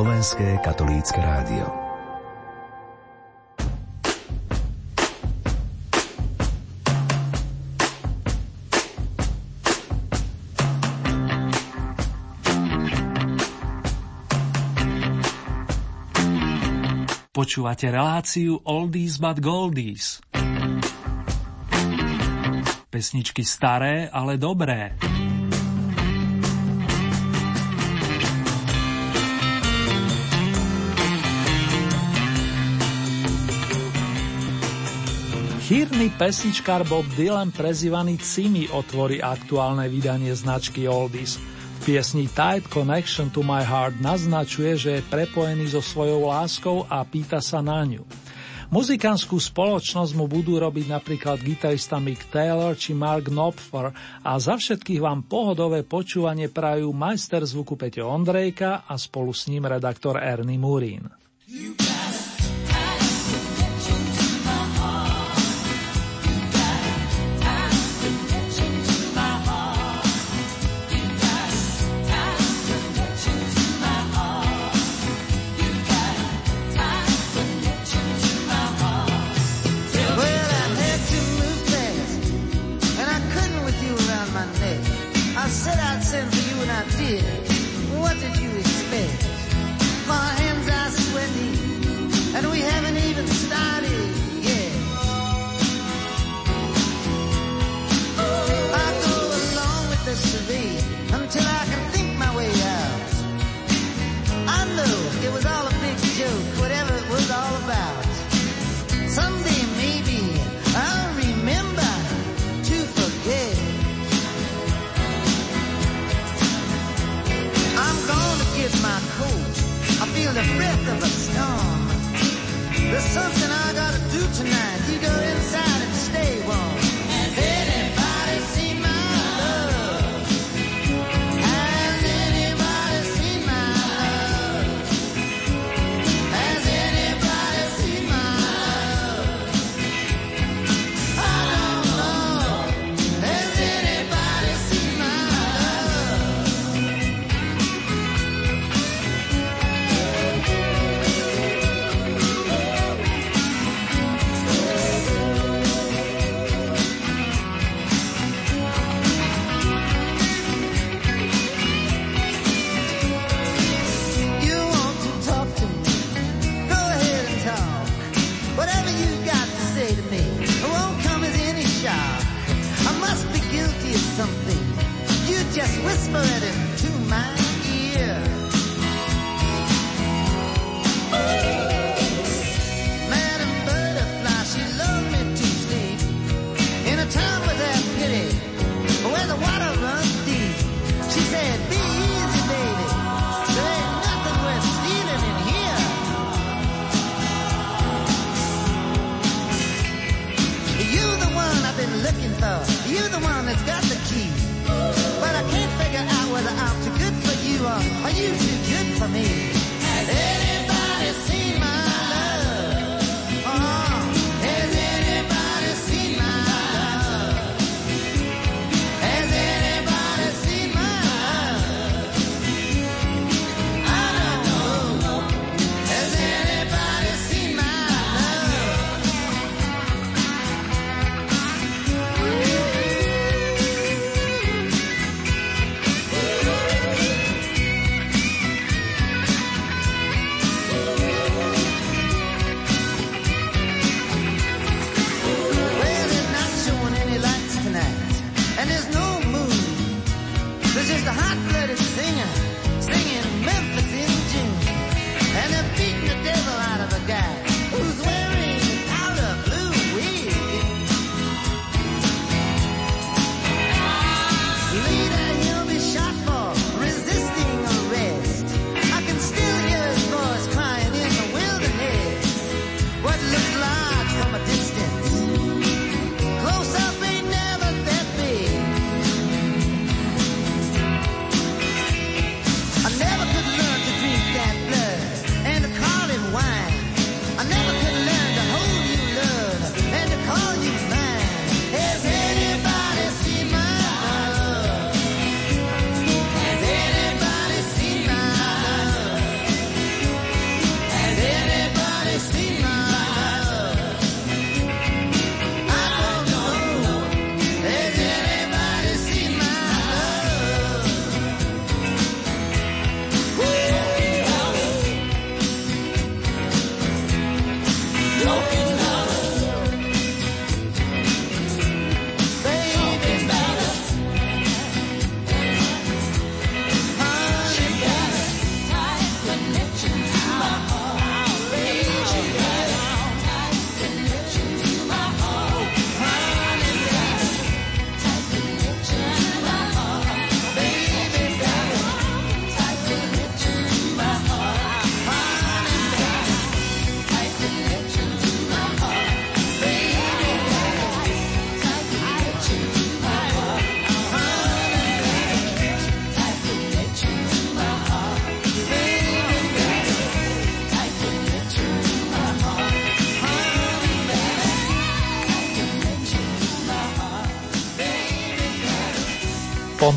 Slovenské katolícke rádio. Počúvate reláciu Oldies but Goldies. Pesničky staré, ale dobré. Chýrny pesničkár Bob Dylan prezývaný Cimi otvorí aktuálne vydanie značky Oldies. V piesni Tight Connection to My Heart naznačuje, že je prepojený so svojou láskou a pýta sa na ňu. Muzikánskú spoločnosť mu budú robiť napríklad gitarista Mick Taylor či Mark Knopfler a za všetkých vám pohodové počúvanie prajú majster zvuku Peťo Ondrejka a spolu s ním redaktor Ernie Murín. You of a storm. There's something I gotta do tonight.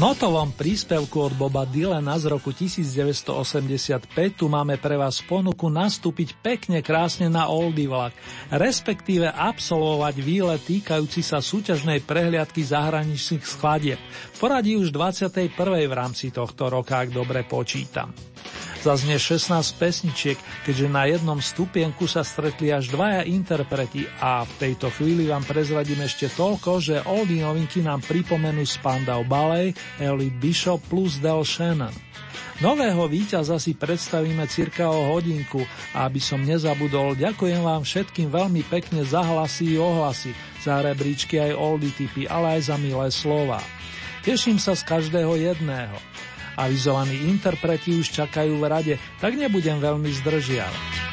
Notovom príspevku od Boba Dylana z roku 1985 tu máme pre vás ponuku nastúpiť pekne krásne na Oldie vlak, respektíve absolvovať výlet týkajúci sa súťažnej prehliadky zahraničných skladieb. Poradí už 21. v rámci tohto roka, ak dobre počítam. Zaznie 16 pesničiek, keďže na jednom stupienku sa stretli až dvaja interpreti a v tejto chvíli vám prezradím ešte toľko, že oldie novinky nám pripomenú Spandau Ballet, Ellie Bishop plus Del Shannon. Nového víťaza si predstavíme cirka o hodinku a aby som nezabudol, ďakujem vám všetkým veľmi pekne za hlasy i ohlasy, za rebríčky aj oldie typy, ale aj za milé slova. Teším sa z každého jedného. Avizovaní interpreti už čakajú v rade, tak nebudem veľmi zdržiavať.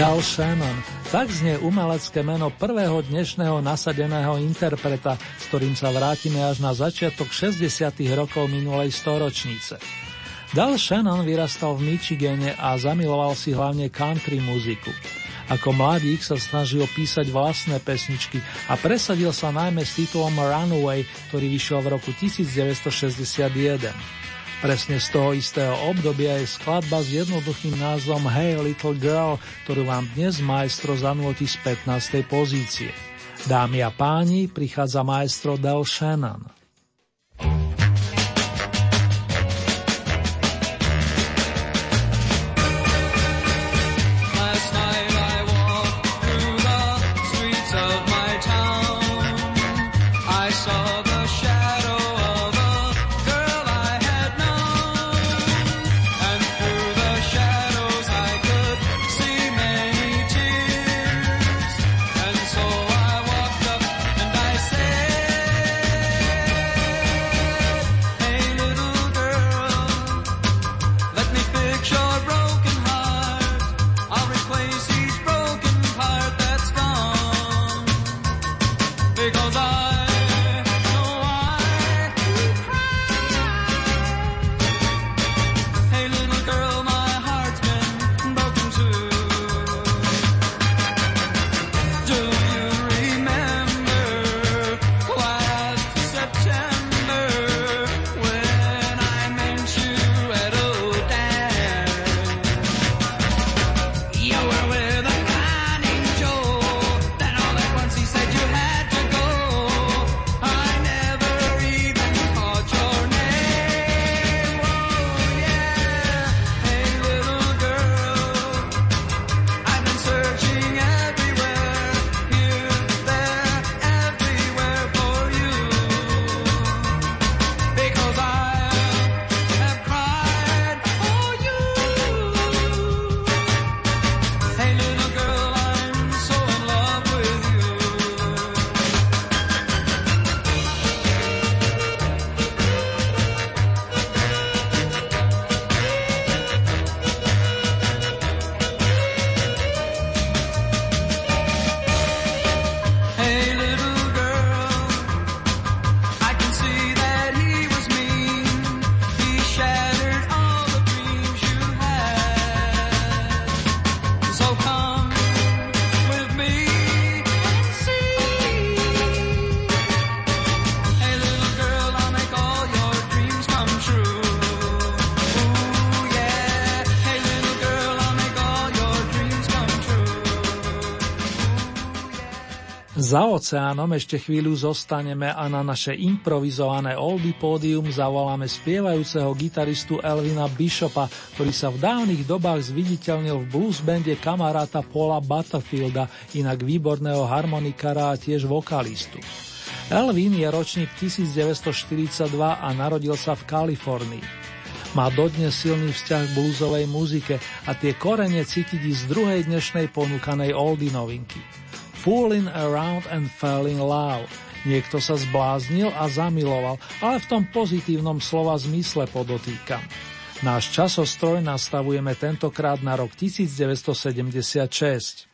Dal Shannon, tak znie umelecké meno prvého dnešného nasadeného interpreta, s ktorým sa vrátime až na začiatok 60. rokov minulej storočnice. Dal Shannon vyrastal v Michigane a zamiloval si hlavne country muziku. Ako mladík sa snažil písať vlastné pesničky a presadil sa najmä s titulom Runaway, ktorý vyšiel v roku 1961. Presne z toho istého obdobia je skladba s jednoduchým názvom Hey Little Girl, ktorú vám dnes maestro zanúti z 15. pozície. Dámy a páni, prichádza maestro Del Shannon. Za oceánom ešte chvíľu zostaneme a na naše improvizované oldie pódium zavoláme spievajúceho gitaristu Elvina Bishopa, ktorý sa v dávnych dobách zviditeľnil v bluesbande kamaráta Paula Butterfielda, inak výborného harmonikára a tiež vokalistu. Elvin je ročník 1942 a narodil sa v Kalifornii. Má dodnes silný vzťah k bluesovej muzike a tie korene cítiť z druhej dnešnej ponúkanej oldie novinky. Fooling around and fell in love. Niekto sa zbláznil a zamiloval, ale v tom pozitívnom slova zmysle podotýkam. Náš časostroj nastavujeme tentokrát na rok 1976.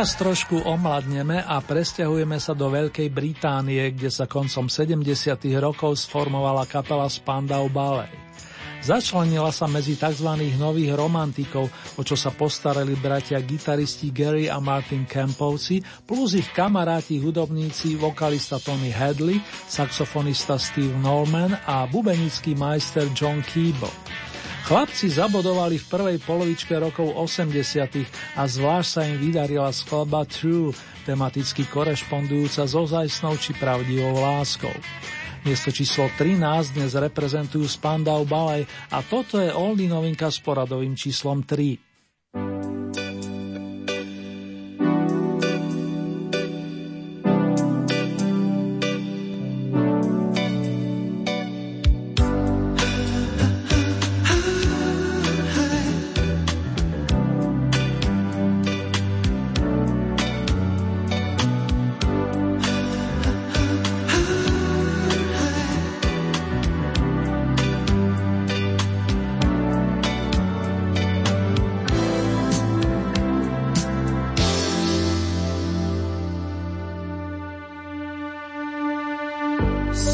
Teraz trošku omladneme a presťahujeme sa do Veľkej Británie, kde sa koncom 70. rokov sformovala kapela Spandau Ballet. Začlenila sa medzi tzv. nových romantikov, o čo sa postarali bratia gitaristi Gary a Martin Kempovci, plus ich kamaráti hudobníci, vokalista Tony Hadley, saxofonista Steve Norman a bubenický majster John Keeble. Chlapci zabodovali v prvej polovičke rokov 80 a zvlášť sa im vydarila skladba True, tematicky korešpondujúca s ozajstnou či pravdivou láskou. Miesto číslo 13 dnes reprezentujú Spandau Ballet a toto je oldie novinka s poradovým číslom 3.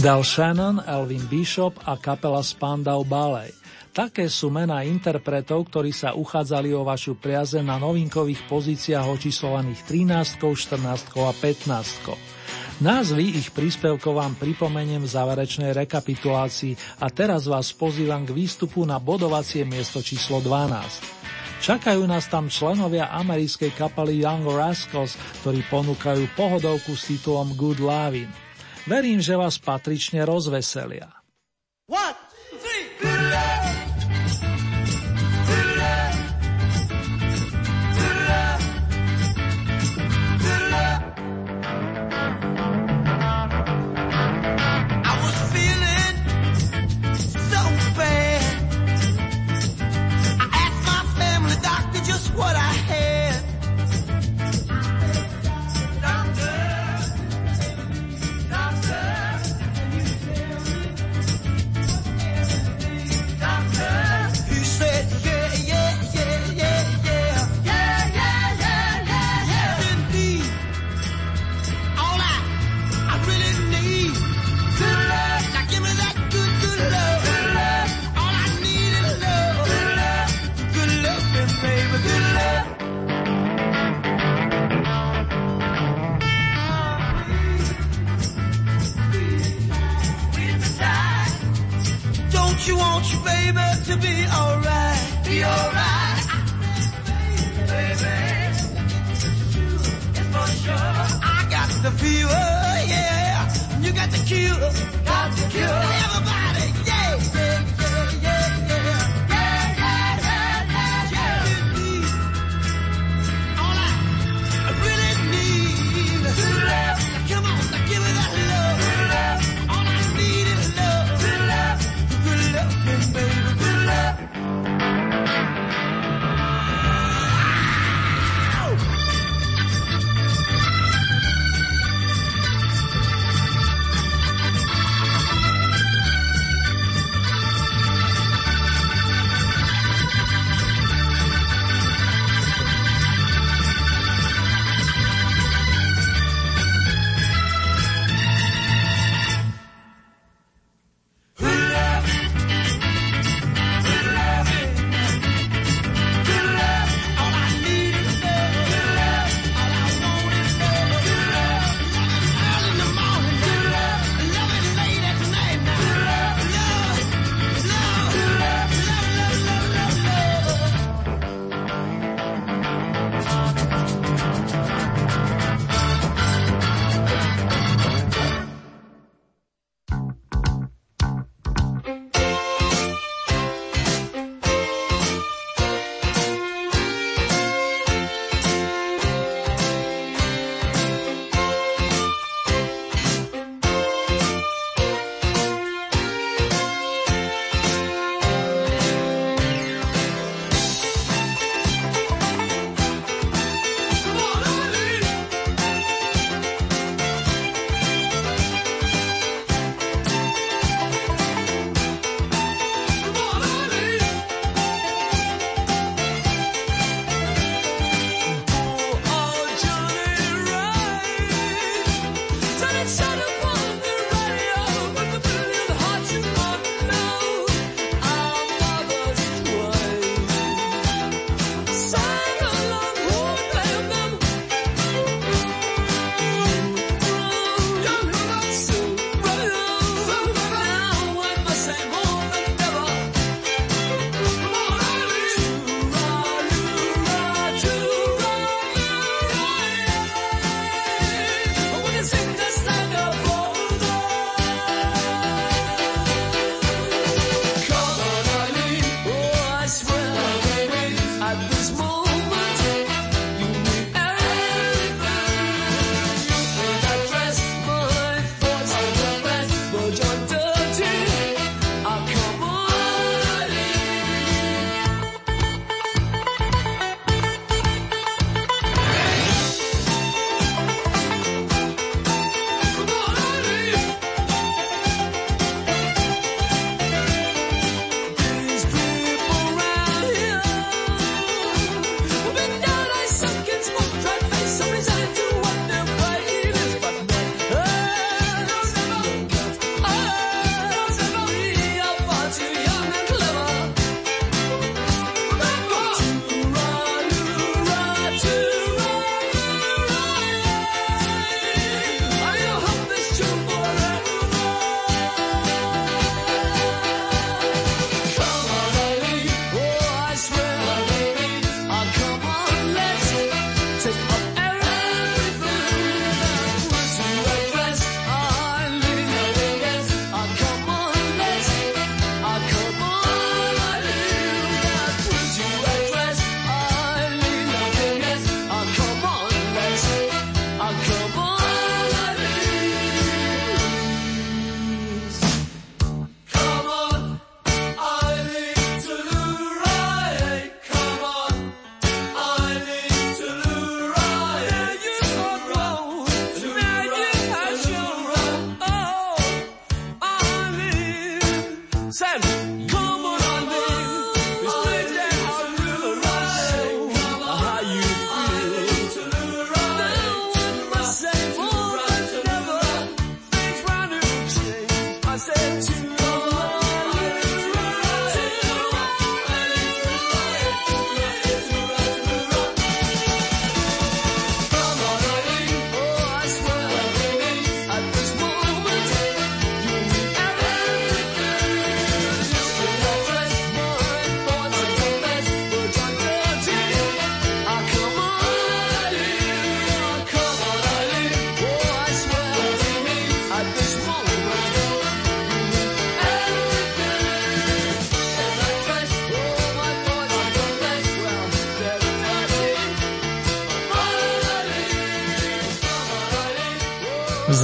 Del Shannon, Elvin Bishop a kapela Spandau Ballet. Také sú mená interpretov, ktorí sa uchádzali o vašu priaze na novinkových pozíciách očíslovaných 13, 14 a 15. Názvy ich príspevkov vám pripomeniem v záverečnej rekapitulácii a teraz vás pozývam k výstupu na bodovacie miesto číslo 12. Čakajú nás tam členovia americkej kapely Young Rascals, ktorí ponúkajú pohodovku s titulom Good Lovin'. Verím, že vás patrične rozveselia.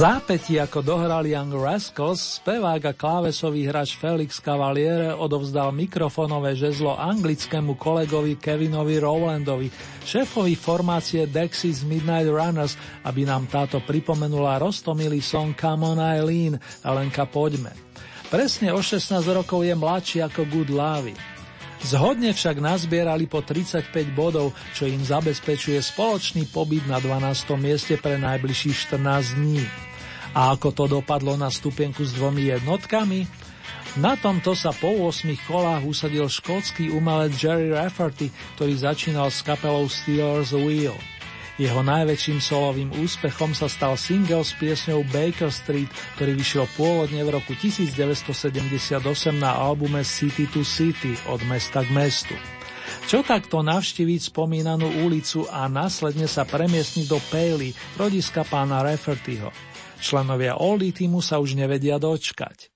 Zápätí, ako dohrali Young Rascals, spevák a klávesový hráč Felix Cavaliere odovzdal mikrofonové žezlo anglickému kolegovi Kevinovi Rowlandovi, šéfovi formácie Dexys Midnight Runners, aby nám táto pripomenula roztomilý song Come on Eileen, Alenka poďme. Presne o 16 rokov je mladší ako Good Lavy. Zhodne však nazbierali po 35 bodov, čo im zabezpečuje spoločný pobyt na 12. mieste pre najbližších 14 dní. A ako to dopadlo na stupienku s dvomi jednotkami? Na tomto sa po 8 kolách usadil škótsky umelec Jerry Rafferty, ktorý začínal s kapelou Steelers Wheel. Jeho najväčším solovým úspechom sa stal single s piesňou Baker Street, ktorý vyšiel pôvodne v roku 1978 na albume City to City od mesta k mestu. Čo takto navštíviť spomínanú ulicu a následne sa premiesniť do Paley, rodiska pána Raffertyho. Členovia Oldie týmu sa už nevedia dočkať.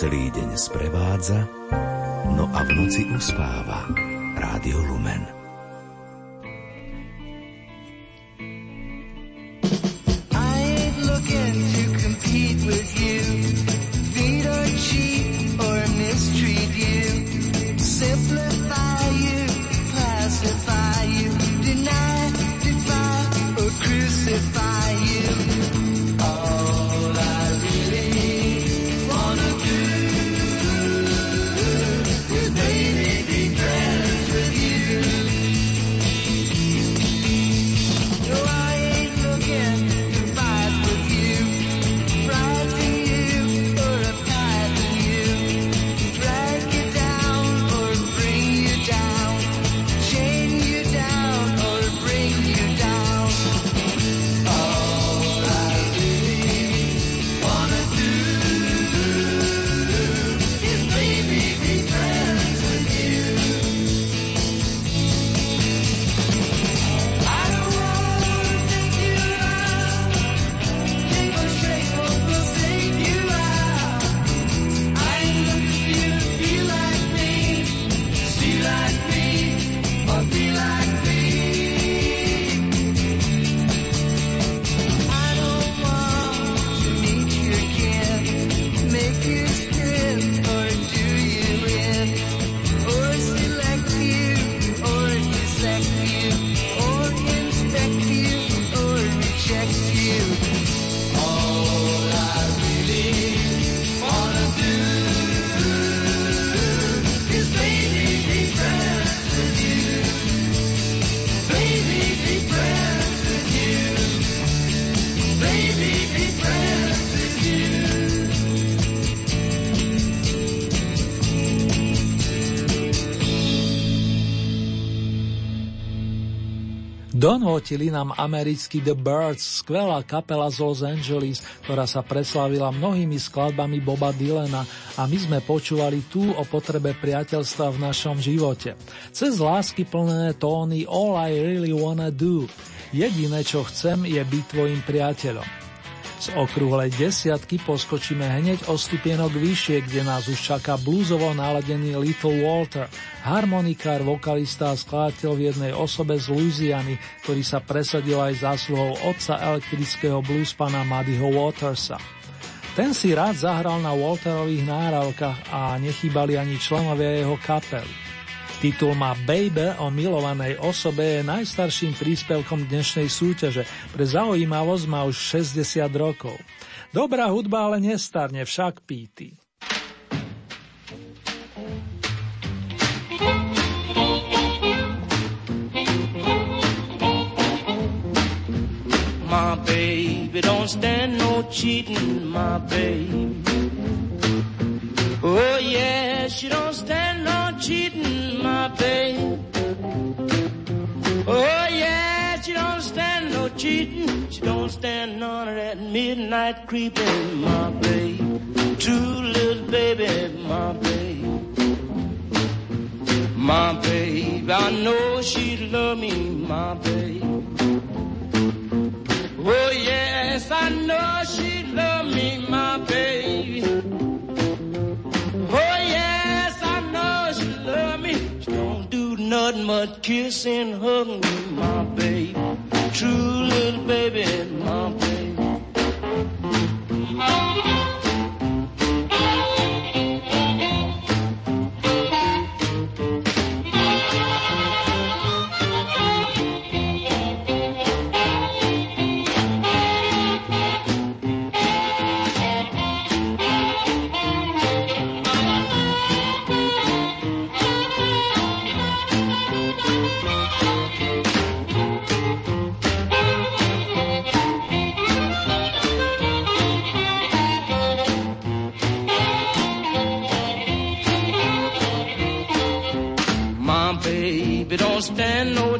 Celý deň sprevádza, no a v noci uspáva. Rádio Lumen. Donútili nám americký The Birds, skvelá kapela z Los Angeles, ktorá sa preslávila mnohými skladbami Boba Dylana a my sme počúvali tú o potrebe priateľstva v našom živote. Cez lásky plné tóny All I Really Wanna Do. Jediné, čo chcem, je byť tvojim priateľom. Z okrúhlej desiatky poskočíme hneď o stupienok vyššie, kde nás už čaká blúzovo naladený Little Walter, harmonikár, vokalista a skladateľ v jednej osobe z Louisiany, ktorý sa presadil aj zásluhou otca elektrického bluespana Muddyho Watersa. Ten si rád zahral na Walterových náravkách a nechýbali ani členovia jeho kapely. Titul má Baby o milovanej osobe je najstarším príspevkom dnešnej súťaže. Pre zaujímavosť má už 60 rokov. Dobrá hudba ale nestarne, však píty. My baby don't stand no cheating, my baby. Oh yeah, she don't stand no cheating. my babe. Oh yeah, she don't stand no cheating. She don't stand none of that midnight creeping, my babe. True little baby, my babe. My babe, I know she love me, my babe. Oh yes, I know she love me, my baby. Nothing but kissing, hugging me, my baby. True little baby, my baby.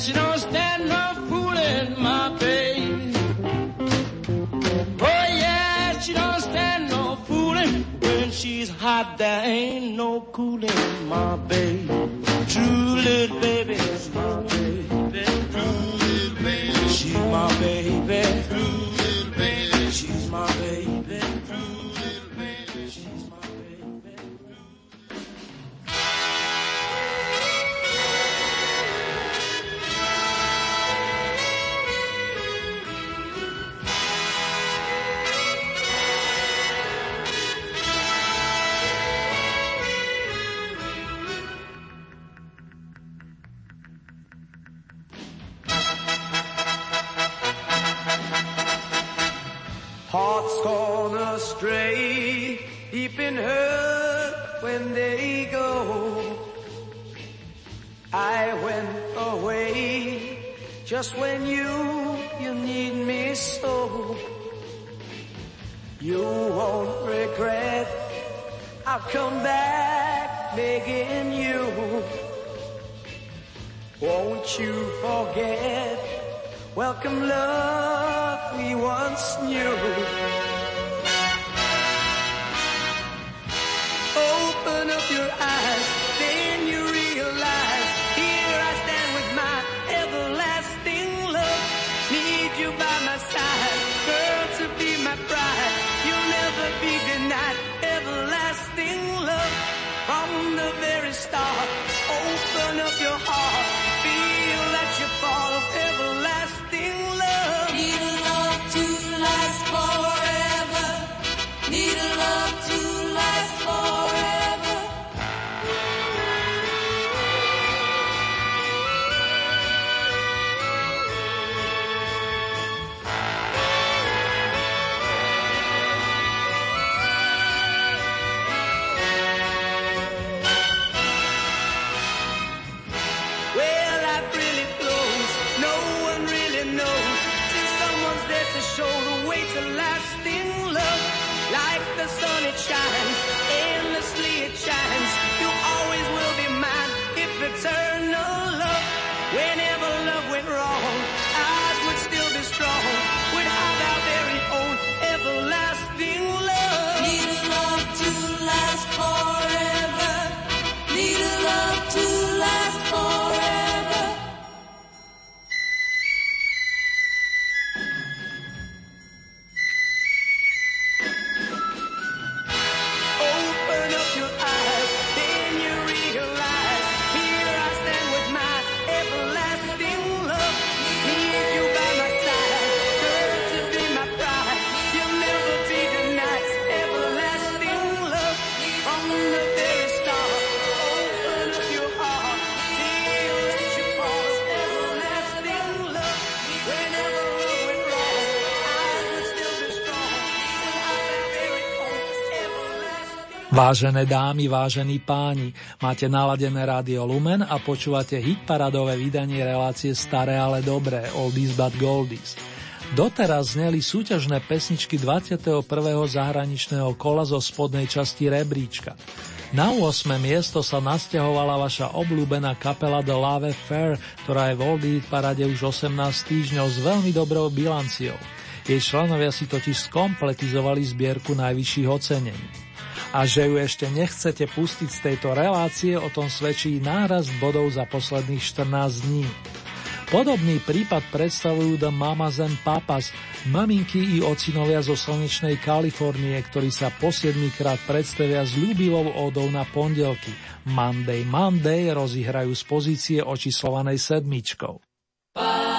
She don't stand no fooling, my baby. Oh yeah, she don't stand no fooling. When she's hot, there ain't no cooling, my baby. True little baby my baby. True little baby. She's my baby. True astray, deep in hurt when they go. I went away just when you, you need me so. You won't regret, I'll come back begging you. Won't you forget, welcome love we once knew. Open up your eyes, Vážené dámy, vážení páni, máte naladené rádio Lumen a počúvate hitparadové vydanie relácie Staré, ale dobré, Oldies but Goldies. Doteraz zneli súťažné pesničky 21. zahraničného kola zo spodnej časti rebríčka. Na 8. miesto sa nasťahovala vaša obľúbená kapela The Love Fair, ktorá je v Oldie parade už 18 týždňov s veľmi dobrou bilanciou. Jej členovia si totiž skompletizovali zbierku najvyšších ocenení. A že ju ešte nechcete pustiť z tejto relácie, o tom svedčí nárast bodov za posledných 14 dní. Podobný prípad predstavujú The Mamas and Papas, maminky i ocinovia zo slnečnej Kalifornie, ktorí sa po 7 krát predstavia s ľúbivou ódou na pondelky. Monday Monday rozihrajú z pozície očíslovanej sedmičkou. Monday,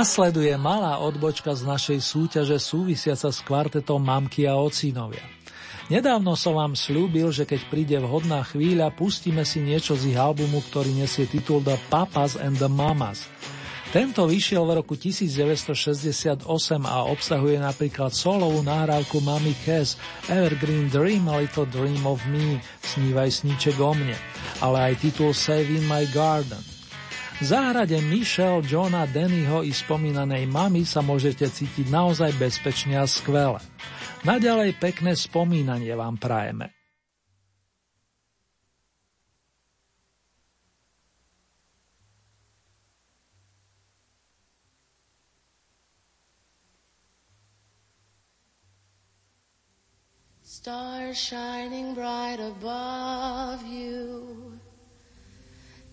Nasleduje malá odbočka z našej súťaže súvisiaca s kvartetom Mamky a Ocinovia. Nedávno som vám slúbil, že keď príde vhodná chvíľa, pustíme si niečo z ich albumu, ktorý nesie titul The Papas and the Mamas. Tento vyšiel v roku 1968 a obsahuje napríklad solovú nahrávku Mami Cass, Evergreen Dream a Little Dream of Me, Snívaj sníček o mne, ale aj titul Save in My Garden. V záhrade Michelle, Johna, Dannyho i spomínanej mamy sa môžete cítiť naozaj bezpečne a skvele. Naďalej pekné spomínanie vám prajeme. Stars shining bright above you.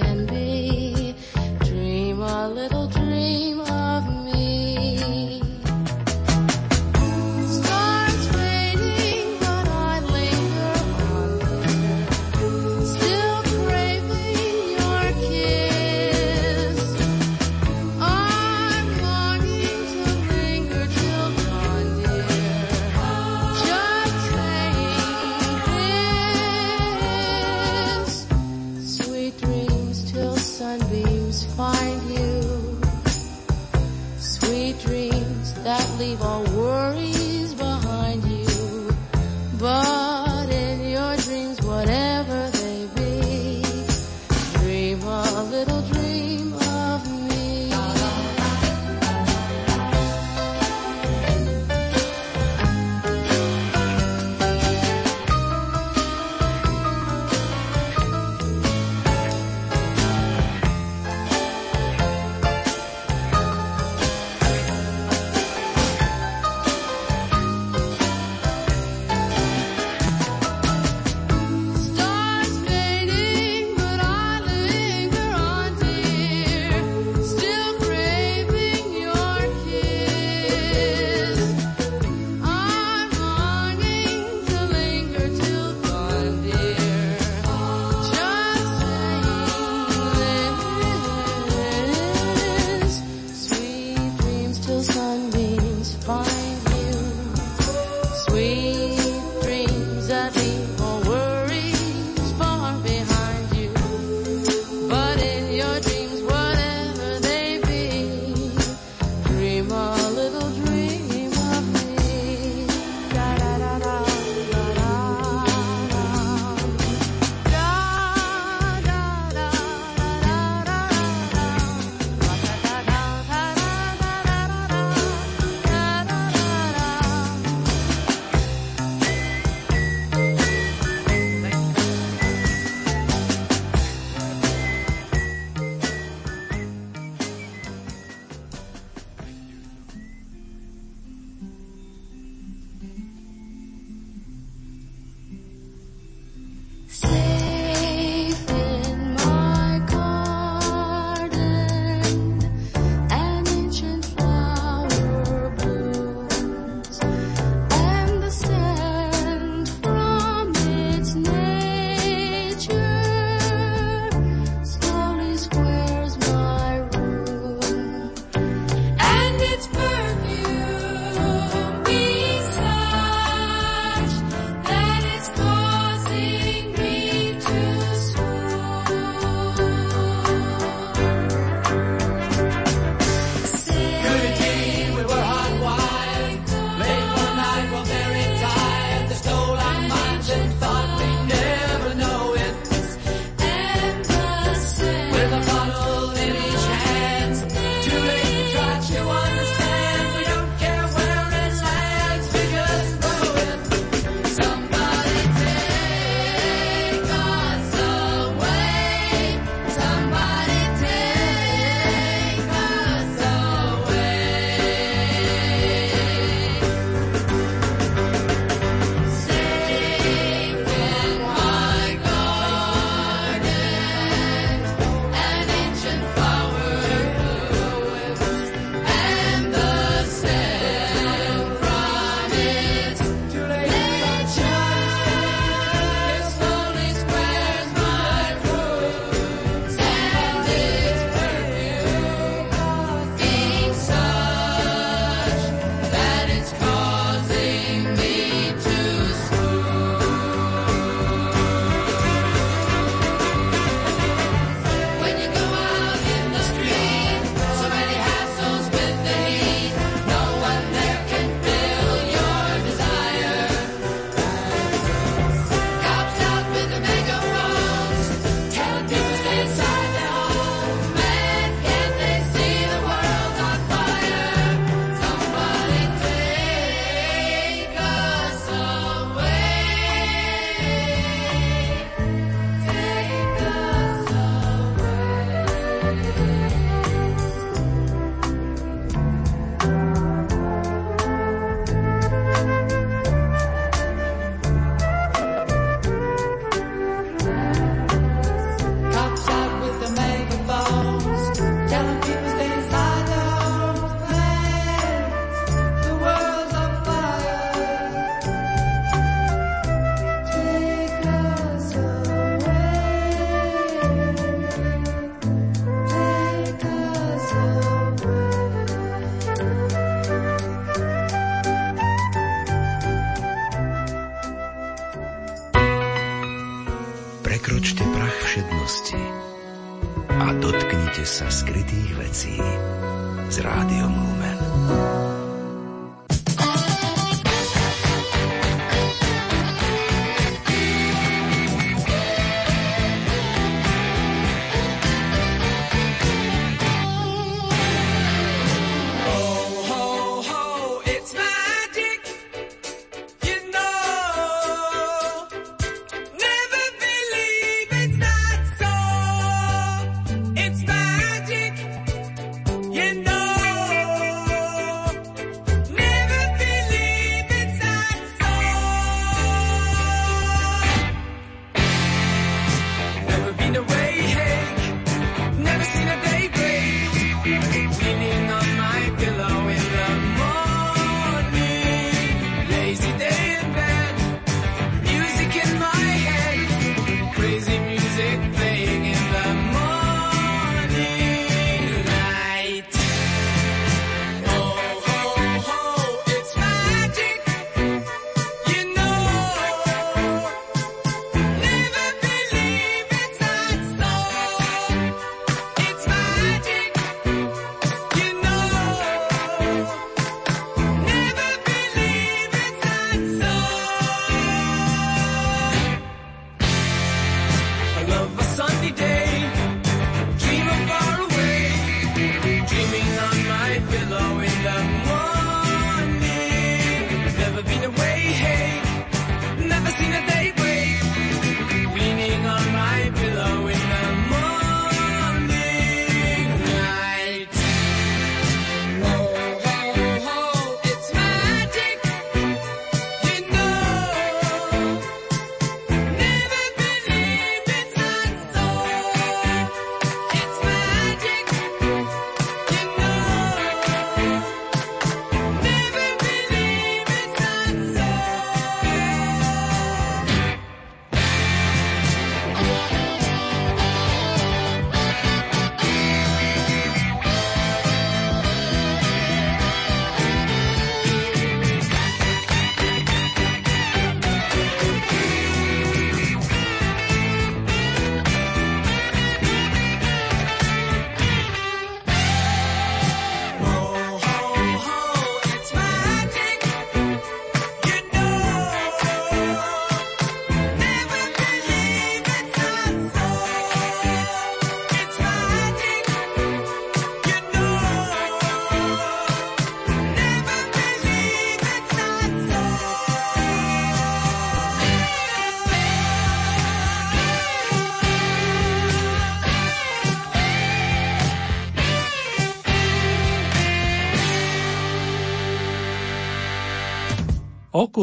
can be.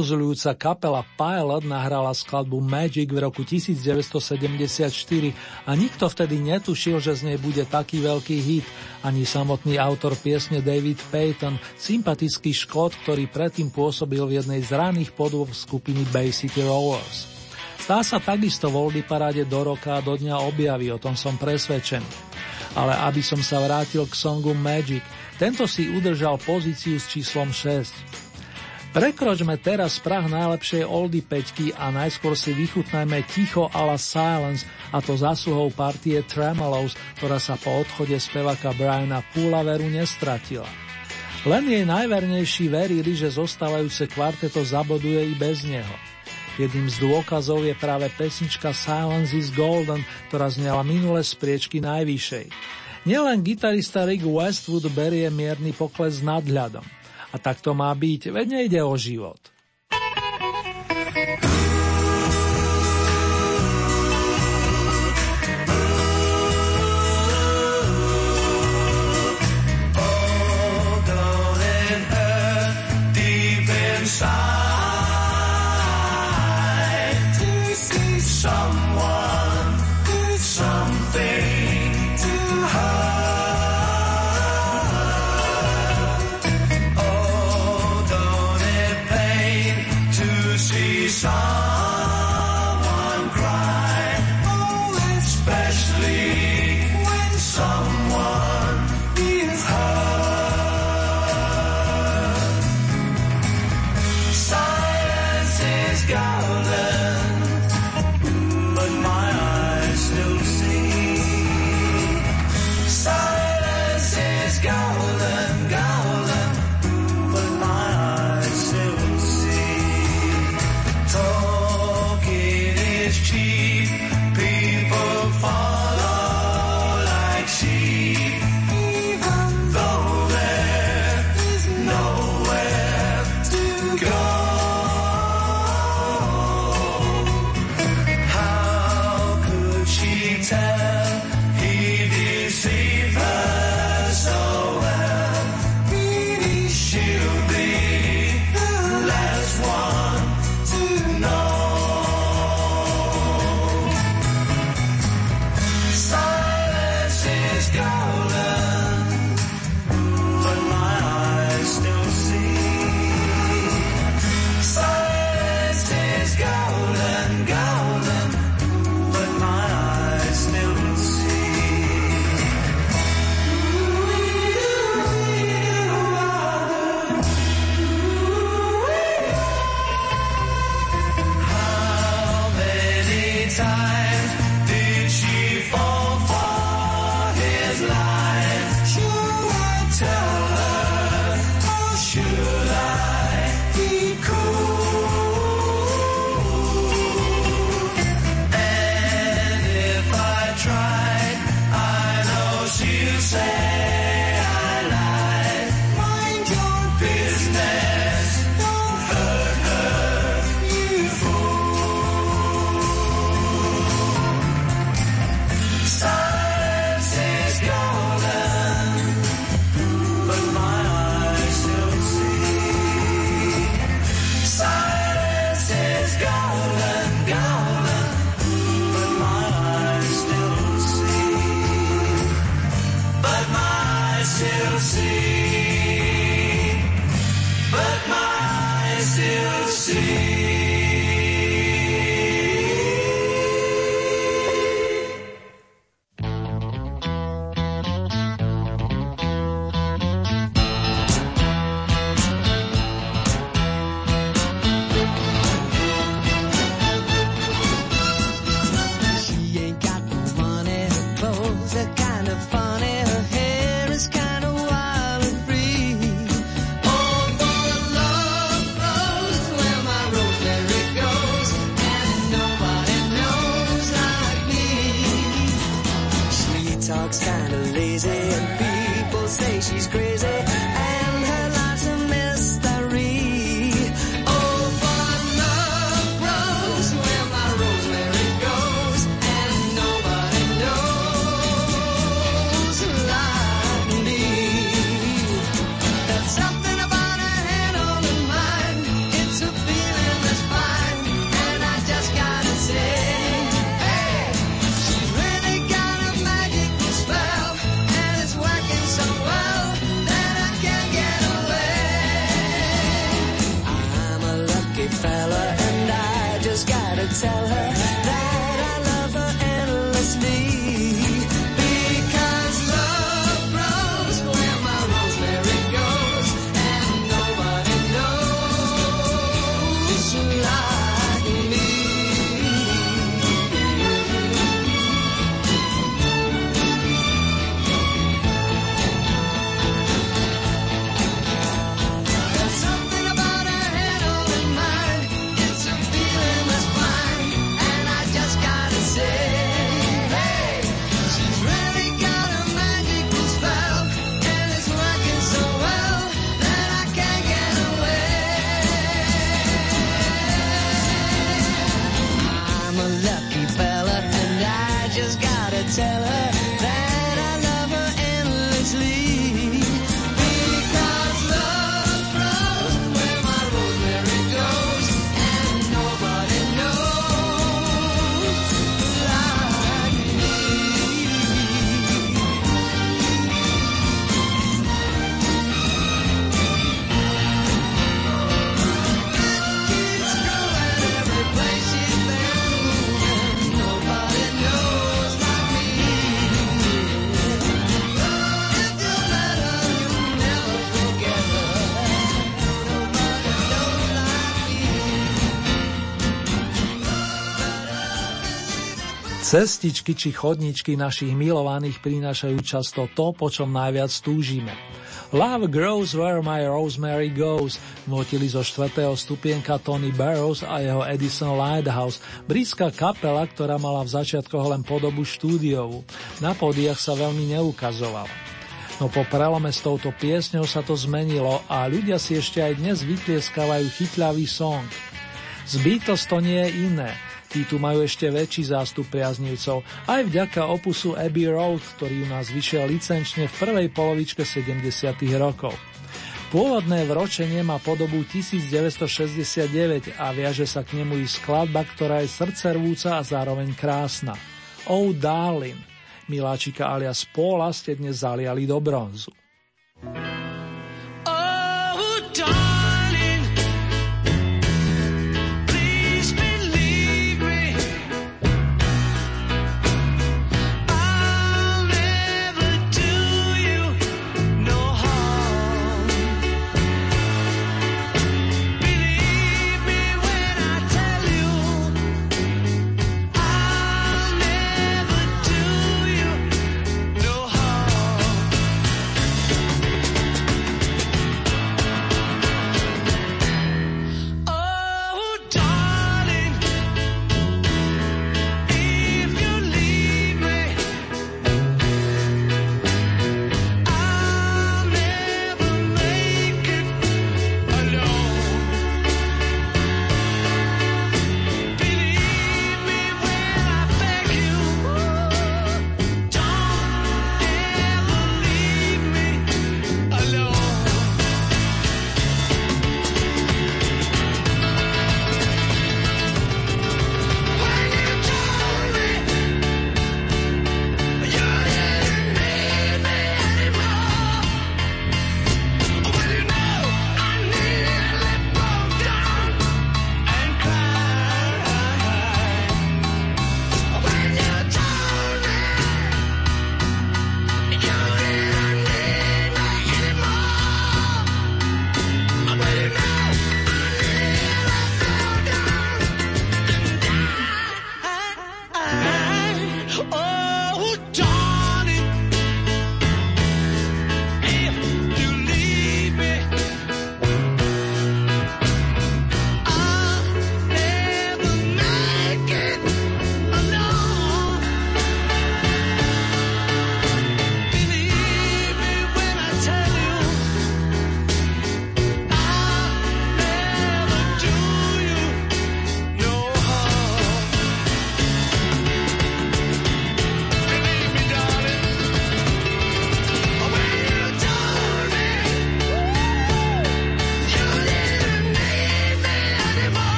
Okuzľujúca kapela Pilot nahrala skladbu Magic v roku 1974 a nikto vtedy netušil, že z nej bude taký veľký hit. Ani samotný autor piesne David Payton, sympatický škód, ktorý predtým pôsobil v jednej z raných podôb skupiny Bay City Rollers. Tá sa takisto v Oldy paráde do roka a do dňa objaví, o tom som presvedčený. Ale aby som sa vrátil k songu Magic, tento si udržal pozíciu s číslom 6. Prekročme teraz prah najlepšej oldy peťky a najskôr si vychutnajme ticho a Silence a to zásluhou partie Tremolos, ktorá sa po odchode spevaka Briana Pula veru nestratila. Len jej najvernejší verili, že zostávajúce kvarteto zaboduje i bez neho. Jedným z dôkazov je práve pesnička Silence is Golden, ktorá znela minule z priečky najvyššej. Nielen gitarista Rick Westwood berie mierny pokles nadhľadom. A tak to má byť, veď nejde o život. Cestičky či chodničky našich milovaných prinášajú často to, po čom najviac túžime. Love grows where my rosemary goes, vnotili zo štvrtého stupienka Tony Barrows a jeho Edison Lighthouse, britská kapela, ktorá mala v začiatkoch len podobu štúdiovú. Na pódiach sa veľmi neukazovala. No po prelome s touto piesňou sa to zmenilo a ľudia si ešte aj dnes vytlieskávajú chytľavý song. Z to nie je iné. Tí tu majú ešte väčší zástup priaznivcov, aj vďaka opusu Abbey Road, ktorý u nás vyšiel licenčne v prvej polovičke 70. rokov. Pôvodné vročenie má podobu 1969 a viaže sa k nemu i skladba, ktorá je srdcervúca a zároveň krásna. Oh darling, miláčika alias Paula ste dnes zaliali do bronzu. Oh,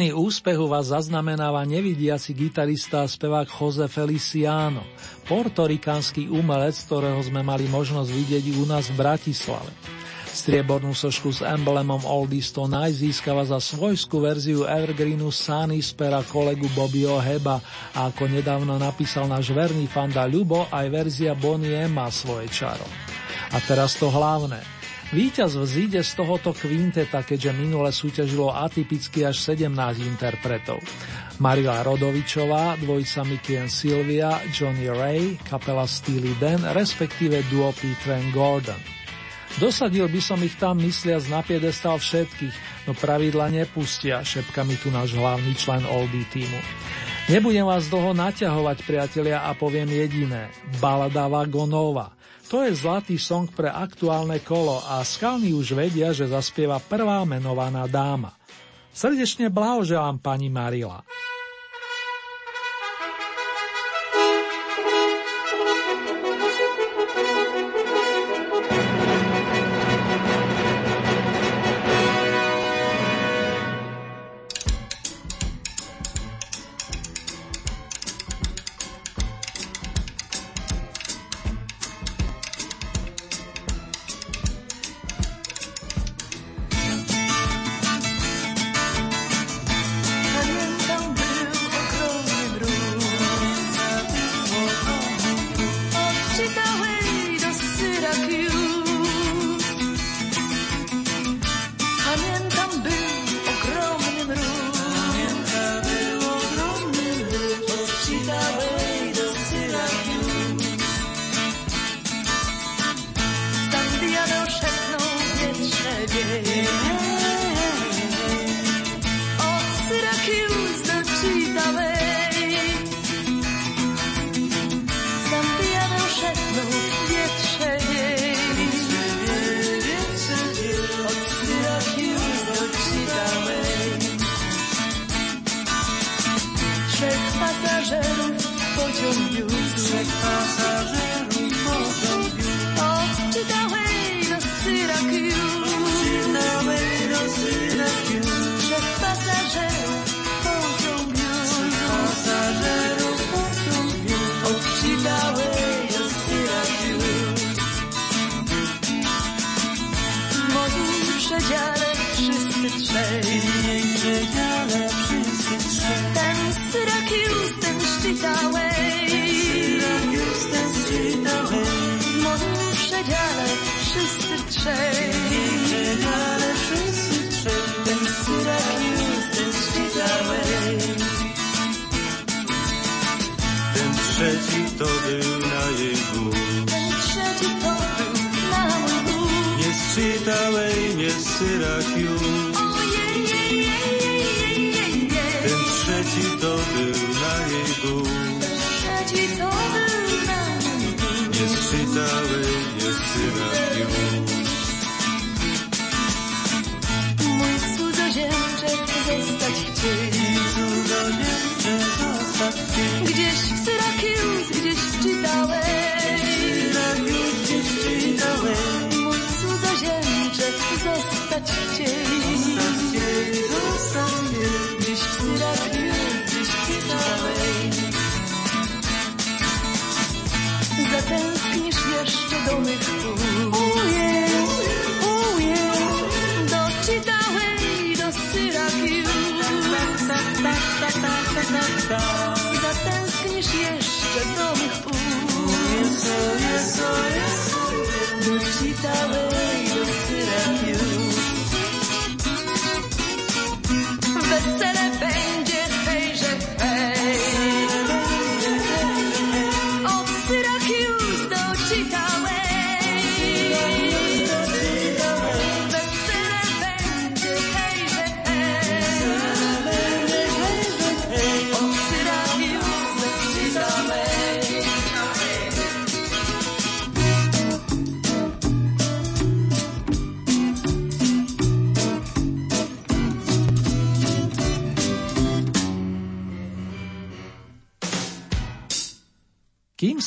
Pekný úspech u vás zaznamenáva nevidiaci gitarista a spevák Jose Feliciano, portorikánsky umelec, ktorého sme mali možnosť vidieť u nás v Bratislave. Striebornú sošku s emblemom Oldies to Night za svojskú verziu Evergreenu Sunny z pera kolegu Bobbyho Heba a ako nedávno napísal náš verný fanda Ľubo, aj verzia Bonnie má svoje čaro. A teraz to hlavné – Výťaz vzíde z tohoto kvinteta, keďže minule súťažilo atypicky až 17 interpretov. Marila Rodovičová, dvojica Mickey and Sylvia, Johnny Ray, kapela Steely Dan, respektíve duo Peter and Gordon. Dosadil by som ich tam mysliac na piedestal všetkých, no pravidla nepustia, šepka mi tu náš hlavný člen Oldie týmu. Nebudem vás dlho naťahovať, priatelia, a poviem jediné. Balada Vagonova – to je zlatý song pre aktuálne kolo a skalní už vedia, že zaspieva prvá menovaná dáma. Srdečne blahoželám pani Marila.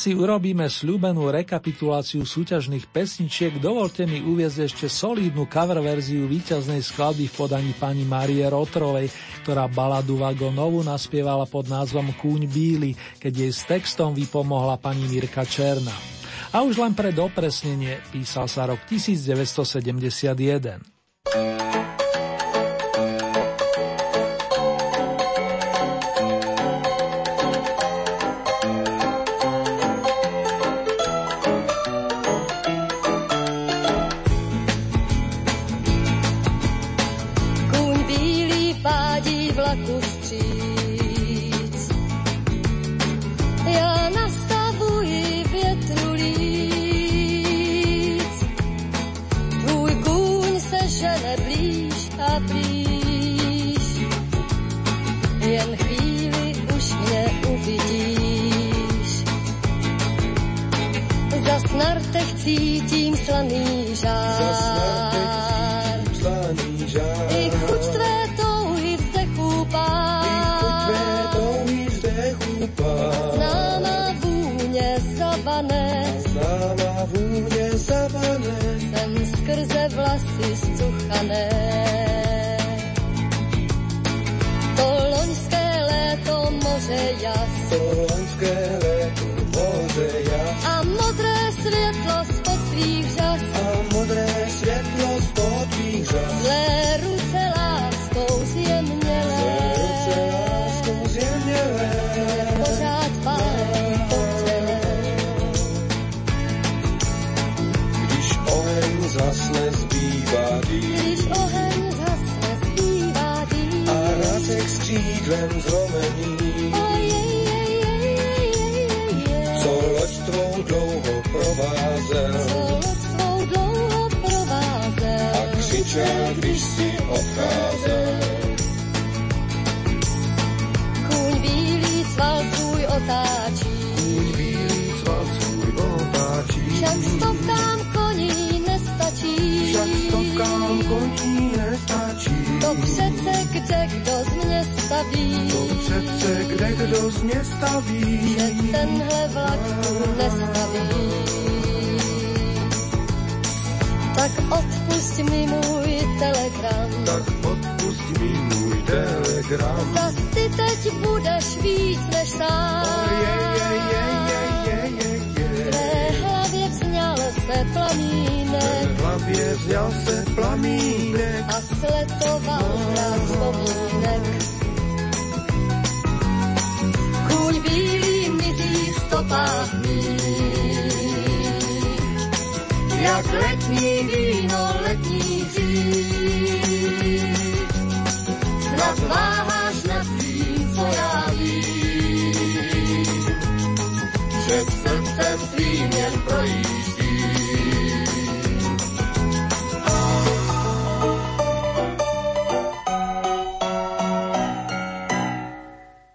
si urobíme sľúbenú rekapituláciu súťažných pesničiek, dovolte mi uviezť ešte solidnú cover verziu víťaznej skladby v podaní pani Marie Rotrovej, ktorá baladu Vagonovu naspievala pod názvom Kúň Bíly, keď jej s textom vypomohla pani Mirka Černa. A už len pre dopresnenie písal sa rok 1971. Přece kde kdo z mě staví. To přece kde kdo z mě staví. Že tenhle vlak tu nestaví. Tak odpust mi můj telegram. Tak odpust mi můj telegram. Zas ty teď budeš víc než sám. Oh, je, je, je, je, je, je, je. V hlavě vzňal se plamín. V hlavě vzňal se plamínek a sletoval hrát vzpomínek. Kůň bílý mizí v stopách mých. Jak letní víno, letní dřív. Snad váháš nad tím, co já vím. Že srdcem tvým jen projíždí.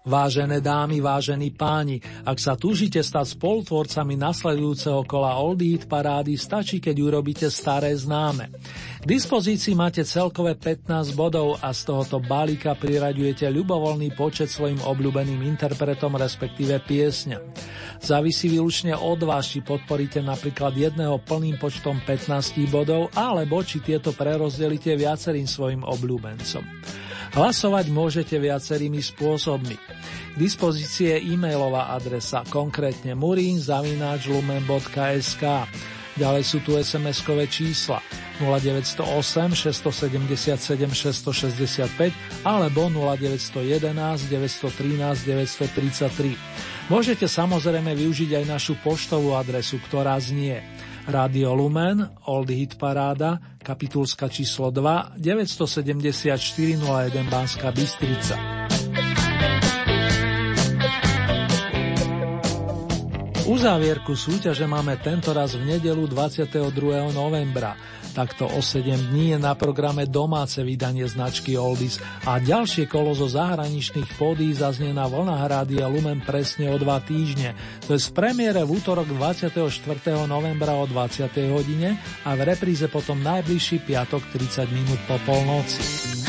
Vážené dámy, vážení páni, ak sa túžite stať spolutvorcami nasledujúceho kola Old Eat parády, stačí, keď urobíte staré známe. K dispozícii máte celkové 15 bodov a z tohoto balíka priraďujete ľubovoľný počet svojim obľúbeným interpretom, respektíve piesňa. Závisí výlučne od vás, či podporíte napríklad jedného plným počtom 15 bodov, alebo či tieto prerozdelíte viacerým svojim obľúbencom. Hlasovať môžete viacerými spôsobmi. K dispozícii je e-mailová adresa, konkrétne murinzavináčlumen.sk. Ďalej sú tu SMS-kové čísla 0908 677 665 alebo 0911 913 933. Môžete samozrejme využiť aj našu poštovú adresu, ktorá znie Radio Lumen, Old Hit Paráda, kapitulska číslo 2, 974 01 Banská Bystrica. Uzávierku súťaže máme tentoraz v nedelu 22. novembra. Takto o 7 dní je na programe domáce vydanie značky Oldies a ďalšie kolo zo zahraničných pódí zaznie na vlnách Rádia Lumen presne o dva týždne. To je z premiére v útorok 24. novembra o 20. hodine a v repríze potom najbližší piatok 30 minút po polnoci.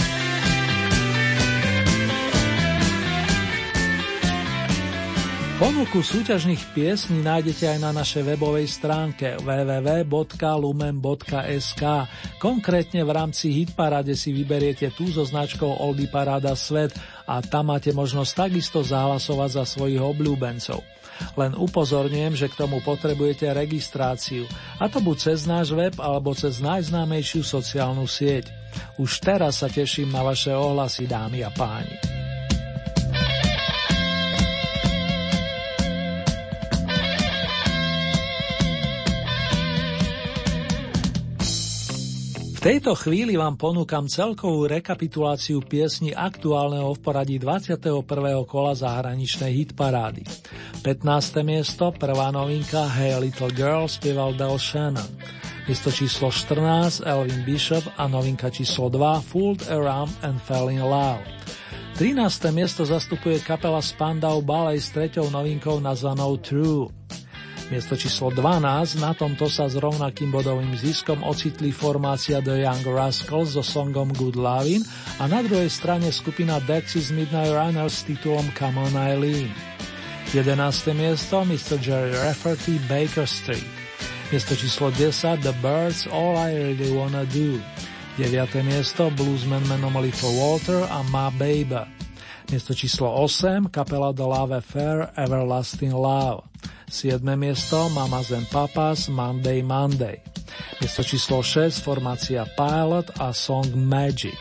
Ponuku súťažných piesní nájdete aj na našej webovej stránke www.lumen.sk. Konkrétne v rámci Hitparade si vyberiete tú so značkou Oldy Paráda Svet a tam máte možnosť takisto zahlasovať za svojich obľúbencov. Len upozorňujem, že k tomu potrebujete registráciu, a to buď cez náš web alebo cez najznámejšiu sociálnu sieť. Už teraz sa teším na vaše ohlasy, dámy a páni. Tejto chvíli vám ponúkam celkovú rekapituláciu piesni aktuálneho v poradí 21. kola zahraničnej hitparády. 15. miesto, prvá novinka Hey Little Girl spieval Del Shannon. Miesto číslo 14 Elvin Bishop a novinka číslo 2 Fooled Around and Fell in Love. 13. miesto zastupuje kapela Spandau Ballet s treťou novinkou nazvanou True. Miesto číslo 12, na tomto sa s rovnakým bodovým ziskom ocitli formácia The Young Rascals so songom Good Lovin' a na druhej strane skupina Dexys Midnight Runners s titulom Come on Eileen. 11. miesto Mr. Jerry Rafferty Baker Street. Miesto číslo 10 The Birds All I Really Wanna Do. 9. miesto Bluesman menom Little Walter a Ma Baby. Miesto číslo 8 kapela The Love Affair Everlasting Love. 7. miesto Mamas and Papas Monday Monday. Miesto číslo 6 formácia Pilot a song Magic.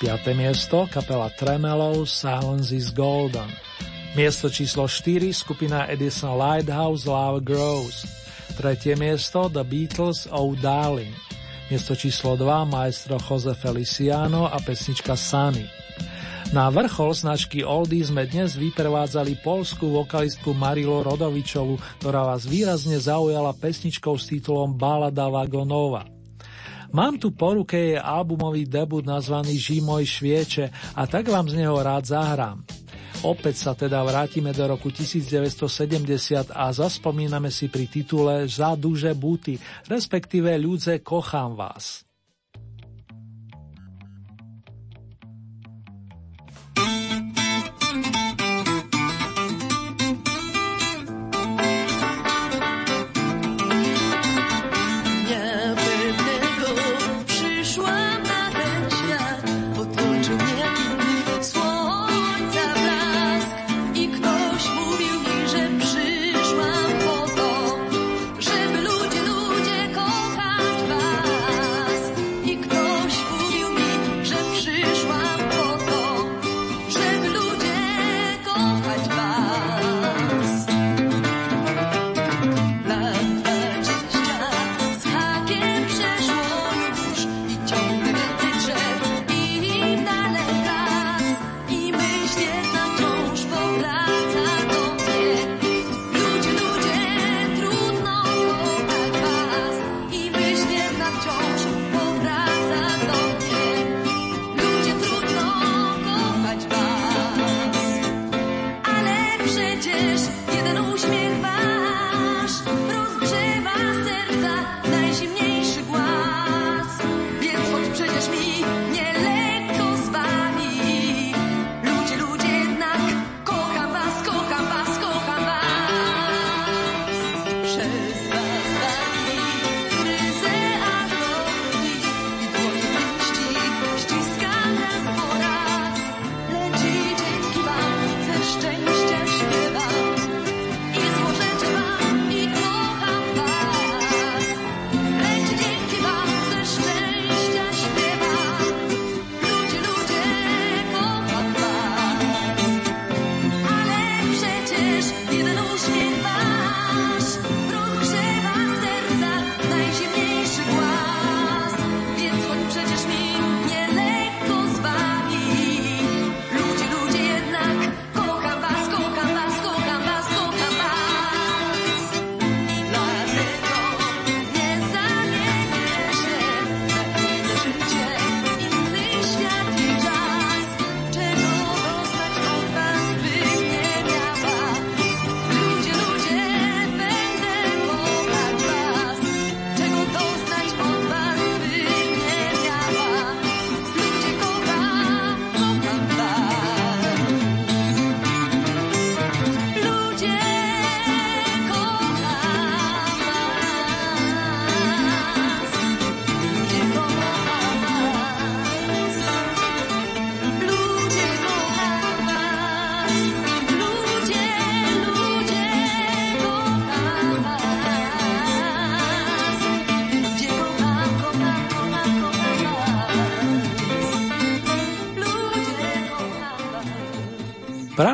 5. miesto kapela Tremolo Silence is Golden. Miesto číslo 4 skupina Edison Lighthouse Love Grows. Tretie miesto The Beatles Oh Darling. Miesto číslo 2 maestro Jose Feliciano a pesnička Sunny. Na vrchol značky Oldy sme dnes vyprevádzali polskú vokalistku Marilu Rodovičovu, ktorá vás výrazne zaujala pesničkou s titulom Balada Vagonova. Mám tu po ruke jej albumový debut nazvaný Ží švieče a tak vám z neho rád zahrám. Opäť sa teda vrátime do roku 1970 a zaspomíname si pri titule Za duže buty, respektíve ľudze Kochám vás.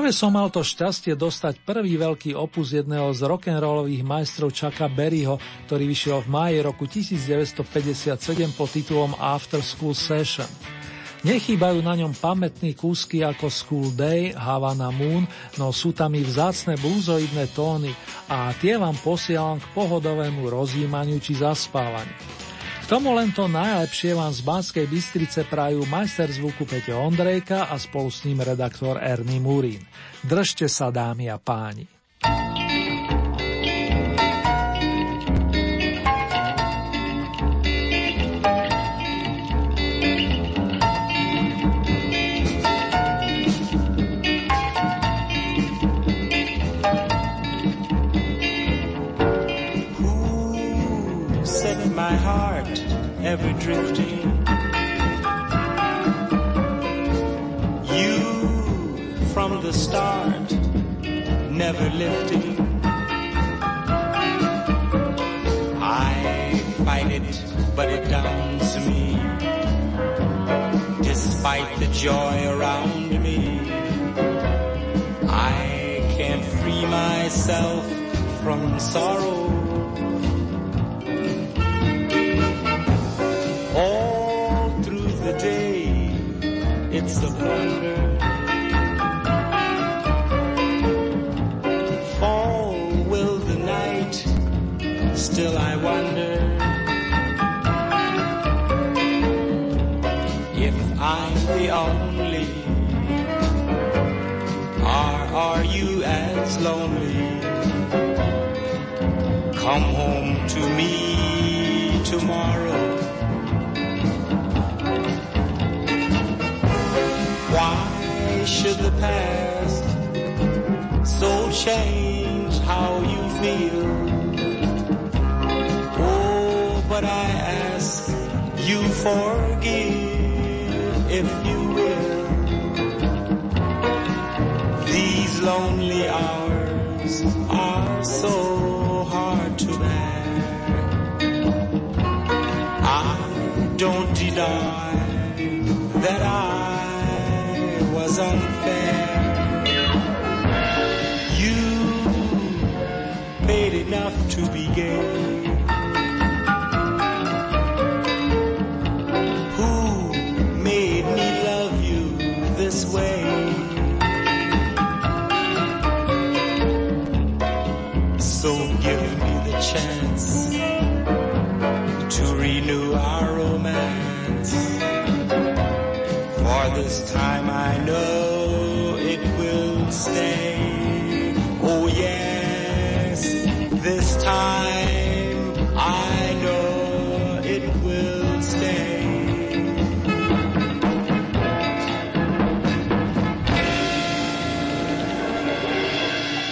Práve som mal to šťastie dostať prvý veľký opus jedného z rock'n'rollových majstrov Chucka Berryho, ktorý vyšiel v máji roku 1957 pod titulom After School Session. Nechýbajú na ňom pamätní kúsky ako School Day, Havana Moon, no sú tam i vzácne blúzoidné tóny a tie vám posielam k pohodovému rozjímaniu či zaspávaniu tomu len to najlepšie vám z Banskej Bystrice prajú majster zvuku Peťo Ondrejka a spolu s ním redaktor Ernie Murín. Držte sa, dámy a páni. Start, never lifted. I fight it, but it downs me. Despite the joy around me, I can't free myself from sorrow All through the day, it's a blunder. Come home to me tomorrow. Why should the past so change how you feel? Oh, but I ask you forgive if you will. These lonely hours to be gay.